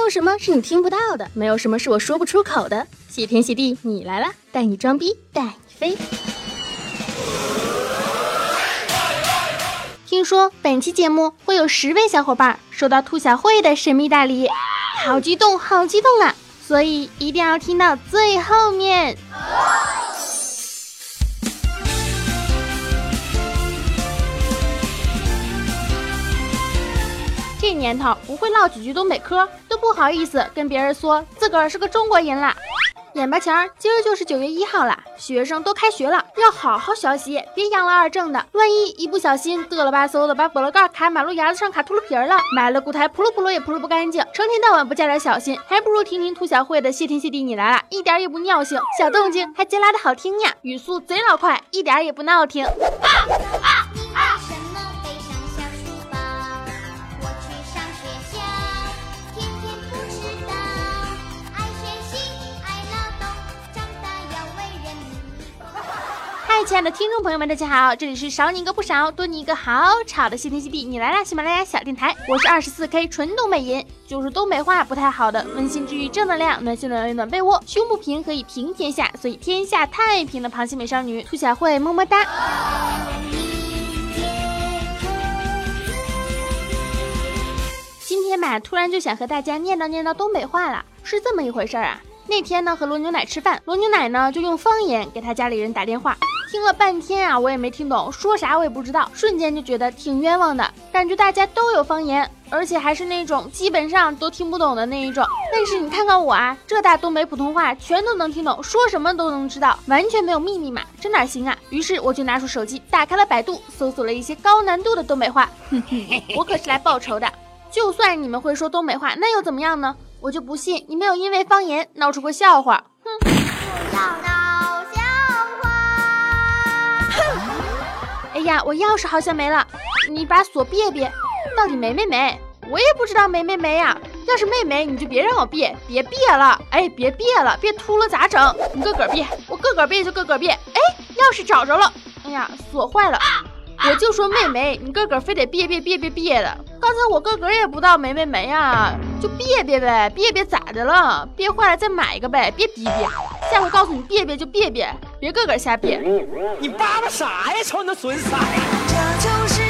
没有什么是你听不到的，没有什么是我说不出口的。谢天谢地，你来了，带你装逼，带你飞。听说本期节目会有十位小伙伴收到兔小慧的神秘大礼，好激动，好激动啊！所以一定要听到最后面。年头不会唠几句东北嗑，都不好意思跟别人说自个儿是个中国人啦。眼巴前儿，今儿就是九月一号了，学生都开学了，要好好学习，别养了二正的。万一一不小心嘚了吧嗖的把菠萝盖卡马路牙子上卡秃噜皮儿了，买了骨台扑噜扑噜也扑噜不干净，成天到晚不加点小心，还不如听听兔小慧的谢天谢地你来了，一点也不尿性，小动静还贼拉的好听呀，语速贼老快，一点也不闹听。啊听。亲爱的听众朋友们，大家好，这里是少你一个不少，多你一个好吵的谢天谢地，你来啦！喜马拉雅小电台，我是二十四 K 纯东北人，就是东北话不太好的，温馨治愈正能量，暖心暖胃暖被窝，胸不平可以平天下，所以天下太平的螃蟹美少女兔小慧，么么哒。今天吧，突然就想和大家念叨念叨东北话了，是这么一回事儿啊。那天呢，和罗牛奶吃饭，罗牛奶呢就用方言给他家里人打电话。听了半天啊，我也没听懂，说啥我也不知道，瞬间就觉得挺冤枉的，感觉大家都有方言，而且还是那种基本上都听不懂的那一种。但是你看看我啊，这大东北普通话全都能听懂，说什么都能知道，完全没有秘密嘛，这哪行啊？于是我就拿出手机，打开了百度，搜索了一些高难度的东北话。我可是来报仇的，就算你们会说东北话，那又怎么样呢？我就不信你没有因为方言闹出过笑话。哼。不要闹笑话！哼哎呀，我钥匙好像没了，你把锁别别。到底没没没？我也不知道没没没呀。要是没没，你就别让我别，别别了。哎，别别了，别秃了咋整？你个个别，我个个别就个个别。哎，钥匙找着了。哎呀，锁坏了。我就说妹妹，你个个非得别别别别别的。刚才我个个也不知道没没没呀，就别别呗，别别咋的了？憋坏了再买一个呗，别逼逼。下回告诉你别别就别别。别个个瞎憋，你叭叭啥呀？瞅你那损色呀！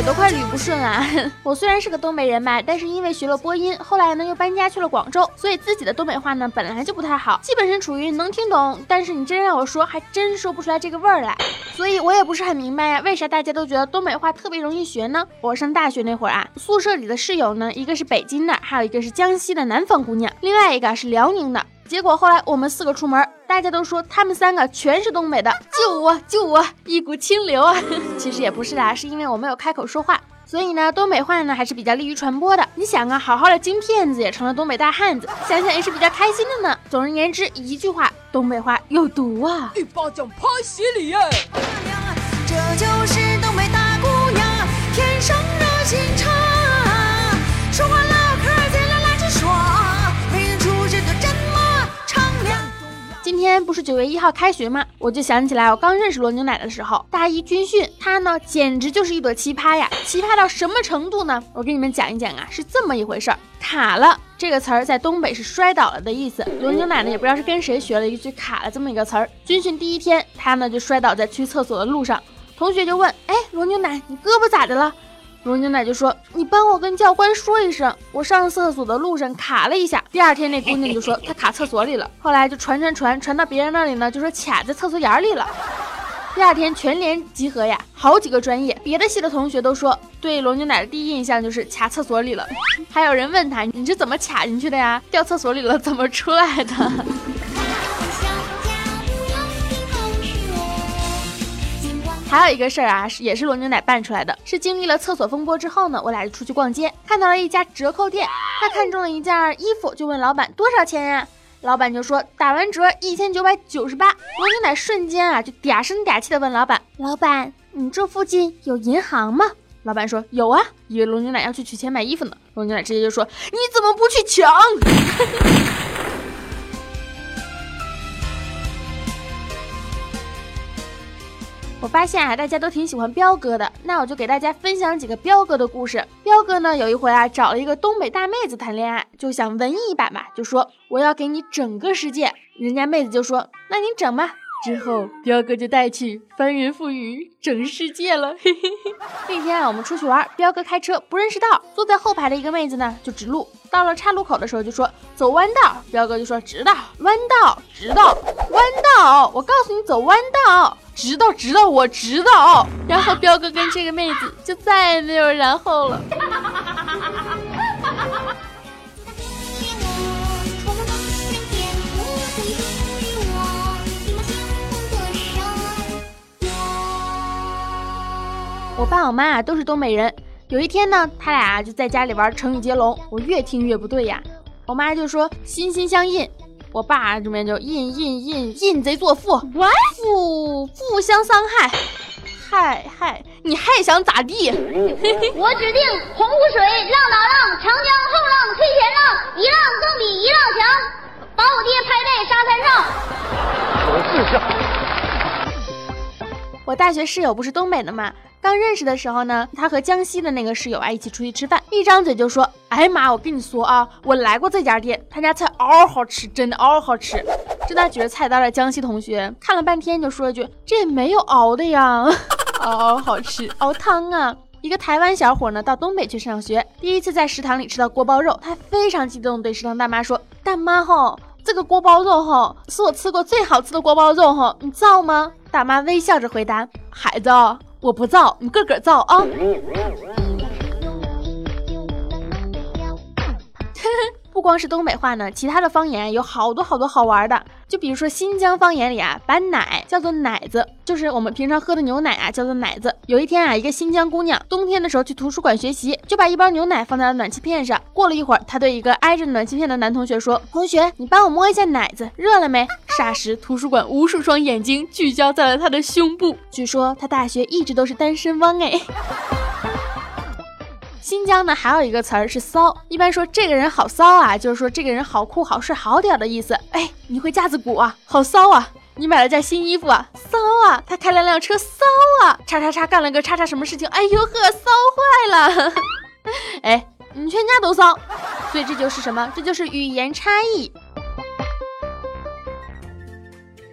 嘴都快捋不顺了。我虽然是个东北人吧，但是因为学了播音，后来呢又搬家去了广州，所以自己的东北话呢本来就不太好，基本上处于能听懂，但是你真让我说，还真说不出来这个味儿来。所以我也不是很明白呀，为啥大家都觉得东北话特别容易学呢？我上大学那会儿啊，宿舍里的室友呢，一个是北京的，还有一个是江西的南方姑娘，另外一个是辽宁的。结果后来我们四个出门，大家都说他们三个全是东北的，就我就我一股清流啊！其实也不是啦，是因为我没有开口说话，所以呢，东北话呢还是比较利于传播的。你想啊，好好的金骗子也成了东北大汉子，想想也是比较开心的呢。总而言之，一句话，东北话有毒啊！一巴掌拍死你耶！这就是东北大姑娘，天生热心肠。今天不是九月一号开学吗？我就想起来，我刚认识罗牛奶的时候，大一军训，他呢简直就是一朵奇葩呀！奇葩到什么程度呢？我给你们讲一讲啊，是这么一回事儿。卡了这个词儿在东北是摔倒了的意思。罗牛奶呢也不知道是跟谁学了一句卡了这么一个词儿。军训第一天，他呢就摔倒在去厕所的路上，同学就问：哎，罗牛奶，你胳膊咋的了？龙牛奶就说：“你帮我跟教官说一声，我上厕所的路上卡了一下。”第二天那姑娘就说她卡厕所里了。后来就传传传传到别人那里呢，就说卡在厕所眼里了。第二天全连集合呀，好几个专业别的系的同学都说对龙牛奶的第一印象就是卡厕所里了。还有人问他：“你是怎么卡进去的呀？掉厕所里了怎么出来的？”还有一个事儿啊，是也是罗牛奶办出来的。是经历了厕所风波之后呢，我俩就出去逛街，看到了一家折扣店，他看中了一件衣服，就问老板多少钱呀？老板就说打完折一千九百九十八。罗牛奶瞬间啊，就嗲声嗲气的问老板：“老板，你这附近有银行吗？”老板说：“有啊。”以为罗牛奶要去取钱买衣服呢，罗牛奶直接就说：“你怎么不去抢？” 发现啊，大家都挺喜欢彪哥的，那我就给大家分享几个彪哥的故事。彪哥呢，有一回啊，找了一个东北大妹子谈恋爱，就想文艺一把嘛，就说我要给你整个世界。人家妹子就说，那你整吧。之后，彪哥就带去翻云覆雨整世界了。那天啊，我们出去玩，彪哥开车不认识道，坐在后排的一个妹子呢就指路。到了岔路口的时候就说走弯道，彪哥就说直道，弯道，直道，弯道。我告诉你走弯道，直道，直道，我知道。然后彪哥跟这个妹子就再也没有然后了。我爸我妈啊都是东北人。有一天呢，他俩就在家里玩成语接龙，我越听越不对呀。我妈就说心心相印，我爸这边就印印印印贼作父，父互相伤害，害害你还想咋地？我指定洪湖水浪打浪，长江后浪推前浪，一浪更比一浪强，把我爹拍在沙滩上。我大学室友不是东北的吗？刚认识的时候呢，他和江西的那个室友啊一起出去吃饭，一张嘴就说：“哎妈，我跟你说啊，我来过这家店，他家菜嗷好吃，真的嗷好吃。”正在举着菜单的江西同学看了半天，就说一句：“这也没有熬的呀，嗷好吃，熬汤啊。”一个台湾小伙呢到东北去上学，第一次在食堂里吃到锅包肉，他非常激动，对食堂大妈说：“大妈吼，这个锅包肉吼是我吃过最好吃的锅包肉吼，你造吗？”大妈微笑着回答：“孩子。”我不造，你个个造啊！不光是东北话呢，其他的方言有好多好多好玩的。就比如说新疆方言里啊，把奶叫做奶子，就是我们平常喝的牛奶啊，叫做奶子。有一天啊，一个新疆姑娘冬天的时候去图书馆学习，就把一包牛奶放在了暖气片上。过了一会儿，她对一个挨着暖气片的男同学说：“同学，你帮我摸一下奶子，热了没？”霎时，图书馆无数双眼睛聚焦在了他的胸部。据说他大学一直都是单身汪哎。新疆呢，还有一个词儿是骚，一般说这个人好骚啊，就是说这个人好酷、好帅、好屌的意思。哎，你会架子鼓啊，好骚啊！你买了件新衣服啊，骚啊！他开了辆车，骚啊！叉叉叉干了个叉叉什么事情？哎呦呵，骚坏了！哎，你全家都骚，所以这就是什么？这就是语言差异。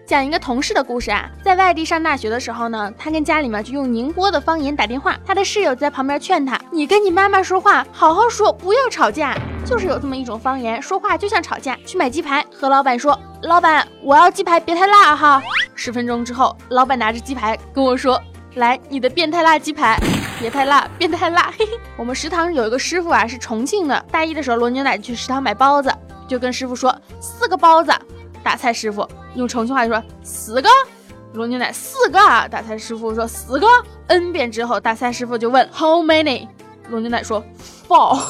讲一个同事的故事啊，在外地上大学的时候呢，他跟家里面就用宁波的方言打电话，他的室友在旁边劝他：“你跟你妈妈说话好好说，不要吵架。”就是有这么一种方言，说话就像吵架。去买鸡排，和老板说：“老板，我要鸡排，别太辣哈。”十分钟之后，老板拿着鸡排跟我说：“来，你的变态辣鸡排，别太辣，变态辣。”嘿嘿，我们食堂有一个师傅啊，是重庆的。大一的时候，罗牛奶去食堂买包子，就跟师傅说：“四个包子。”打菜师傅用重庆话就说四个，罗牛奶四个啊。打菜师傅说四个，n 遍之后，打菜师傅就问 How many？罗牛奶说 Four。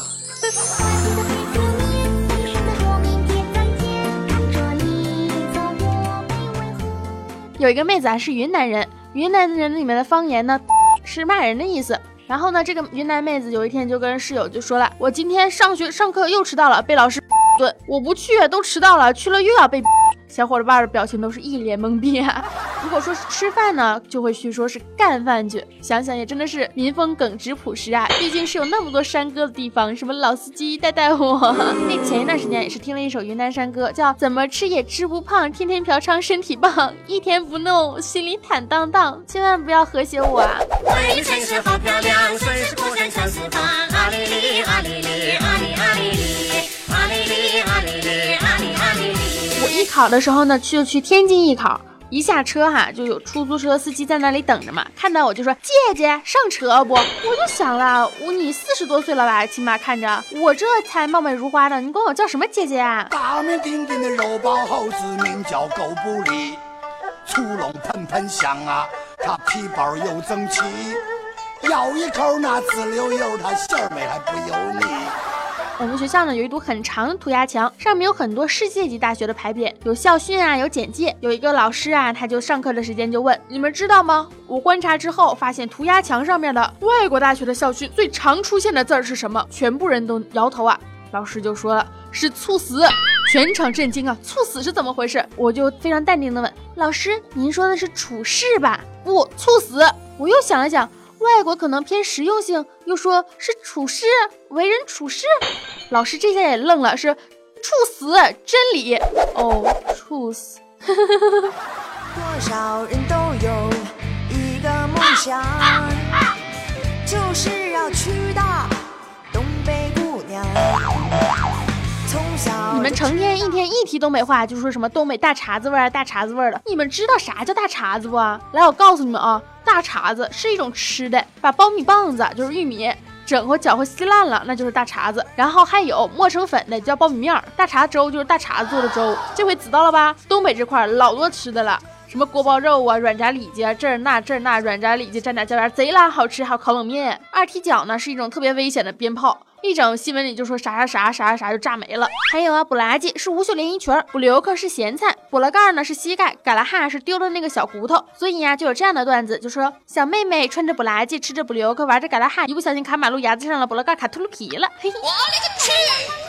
有一个妹子啊，是云南人，云南人里面的方言呢 是骂人的意思。然后呢，这个云南妹子有一天就跟室友就说了，我今天上学上课又迟到了，被老师顿，我不去都迟到了，去了又要被。小伙伴的表情都是一脸懵逼啊！如果说是吃饭呢，就会去说是干饭去。想想也真的是民风耿直朴实啊，毕竟是有那么多山歌的地方，什么老司机带带我。那前一段时间也是听了一首云南山歌，叫怎么吃也吃不胖，天天嫖娼身体棒，一天不弄心里坦荡荡。千万不要和谐我啊！城市好漂亮，山强四方，阿里里阿里里阿里阿里考的时候呢，去就去天津艺考，一下车哈，就有出租车司机在那里等着嘛。看到我就说：“姐姐，上车不？”我就想了，我你四十多岁了吧，起码看着我这才貌美如花的，你管我叫什么姐姐啊？大名鼎鼎的肉包猴子名叫狗不理，粗龙喷喷香啊，它皮包又整齐，咬一口那滋溜溜，它馅儿美还不油腻。我们学校呢有一堵很长的涂鸦墙，上面有很多世界级大学的牌匾，有校训啊，有简介。有一个老师啊，他就上课的时间就问：你们知道吗？我观察之后发现，涂鸦墙上面的外国大学的校训最常出现的字儿是什么？全部人都摇头啊。老师就说了，是猝死。全场震惊啊！猝死是怎么回事？我就非常淡定的问老师：“您说的是处事吧？”不，猝死。我又想了想，外国可能偏实用性，又说是处事，为人处事。老师这下也愣了，是处死，真理。哦，处死。多少人都有一个梦想，就是要去到你们成天一天一提东北话，就说什么东北大碴子味儿、大碴子味儿的。你们知道啥叫大碴子不？来，我告诉你们啊，大碴子是一种吃的，把苞米棒子就是玉米整和搅和稀烂了，那就是大碴子。然后还有磨成粉的叫苞米面儿，大碴粥就是大碴子做的粥。这回知道了吧？东北这块老多吃的了。什么锅包肉啊，软炸里脊啊，这儿那这儿那软炸里脊蘸点椒盐，贼拉好吃。还有烤冷面，二踢脚呢是一种特别危险的鞭炮，一整新闻里就说啥啥啥啥啥啥就炸没了。还有啊，补垃圾是无袖连衣裙，补留克是咸菜，补了盖呢是膝盖，嘎拉哈是丢了那个小骨头。所以呀，就有这样的段子，就说小妹妹穿着补垃圾，吃着补留克，玩着嘎拉哈，一不小心卡马路牙子上了，补了盖卡秃噜皮了。嘿嘿，我勒个去！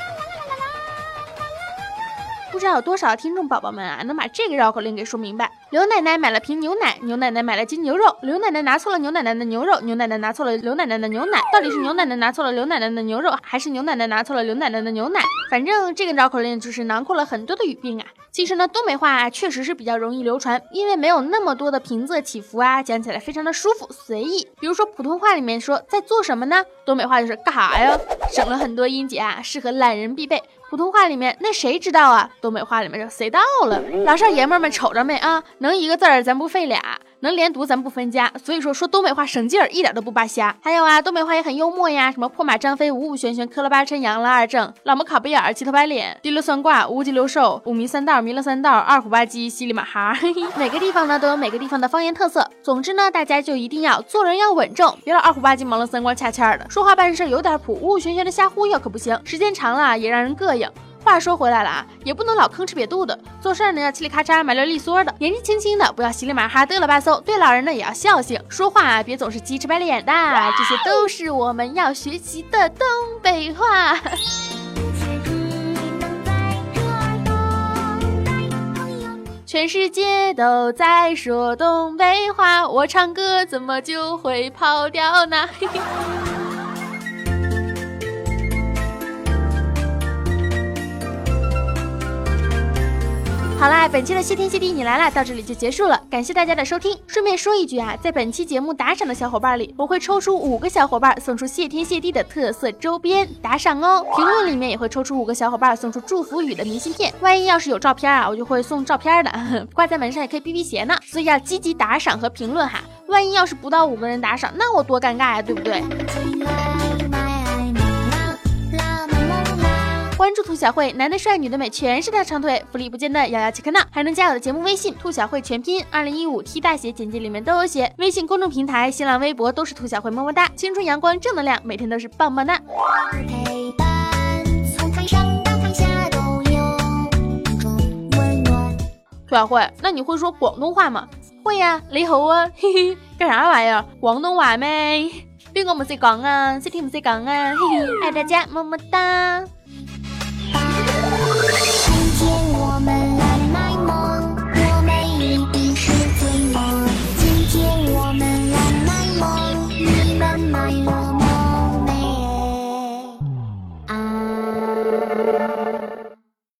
不知道有多少听众宝宝们啊，能把这个绕口令给说明白？刘奶奶买了瓶牛奶，牛奶奶买了斤牛肉，刘奶奶拿错了牛奶奶的牛肉，牛奶奶拿错了刘奶奶的牛奶，到底是牛奶奶拿错了刘奶奶的牛肉，还是牛奶奶拿错了刘奶奶的牛奶？反正这个绕口令就是囊括了很多的语病啊。其实呢，东北话啊确实是比较容易流传，因为没有那么多的平仄起伏啊，讲起来非常的舒服随意。比如说普通话里面说在做什么呢？东北话就是干啥呀？省了很多音节啊，适合懒人必备。普通话里面那谁知道啊？东北话里面就谁到了？老少爷们们瞅着没啊？能一个字儿咱不费俩。能连读咱不分家，所以说说东北话省劲儿，一点都不扒瞎。还有啊，东北话也很幽默呀，什么破马张飞，五五玄玄，磕了八抻，扬了二正，老么卡贝尔，七头白脸，滴溜算卦，五脊六兽，五迷三道，迷了三道，二虎吧唧，稀里马哈。每个地方呢都有每个地方的方言特色。总之呢，大家就一定要做人要稳重，别老二虎吧唧，忙了三光恰恰的，说话办事有点谱，五五玄玄的瞎忽悠可不行，时间长了也让人膈应。话说回来了啊，也不能老吭哧瘪肚的，做事呢要嘁里咔嚓、麻溜利索的。年纪轻轻的不要稀里马哈、嘚了吧嗖，对老人呢也要孝敬，说话啊别总是鸡翅白脸的，这些都是我们要学习的东北话。全世界都在说东北话，我唱歌怎么就会跑调呢？嘿嘿。好啦，本期的谢天谢地你来了到这里就结束了，感谢大家的收听。顺便说一句啊，在本期节目打赏的小伙伴里，我会抽出五个小伙伴送出谢天谢地的特色周边打赏哦。评论里面也会抽出五个小伙伴送出祝福语的明信片，万一要是有照片啊，我就会送照片的，挂在门上也可以避避邪呢。所以要积极打赏和评论哈，万一要是不到五个人打赏，那我多尴尬呀，对不对？关注兔小慧，男的帅，女的美，全是大长腿，福利不间断，摇摇切克闹，还能加我的节目微信兔小慧全拼，二零一五 T 大写，简介里面都有写。微信公众平台、新浪微博都是兔小慧，么么哒，青春阳光正能量，每天都是棒棒哒。兔小慧，那你会说广东话吗？会呀，你好啊，嘿嘿，干啥玩意儿？广东话咩？边个唔识讲啊？识听唔识讲啊？嘿嘿，爱大家，么么哒。thank you.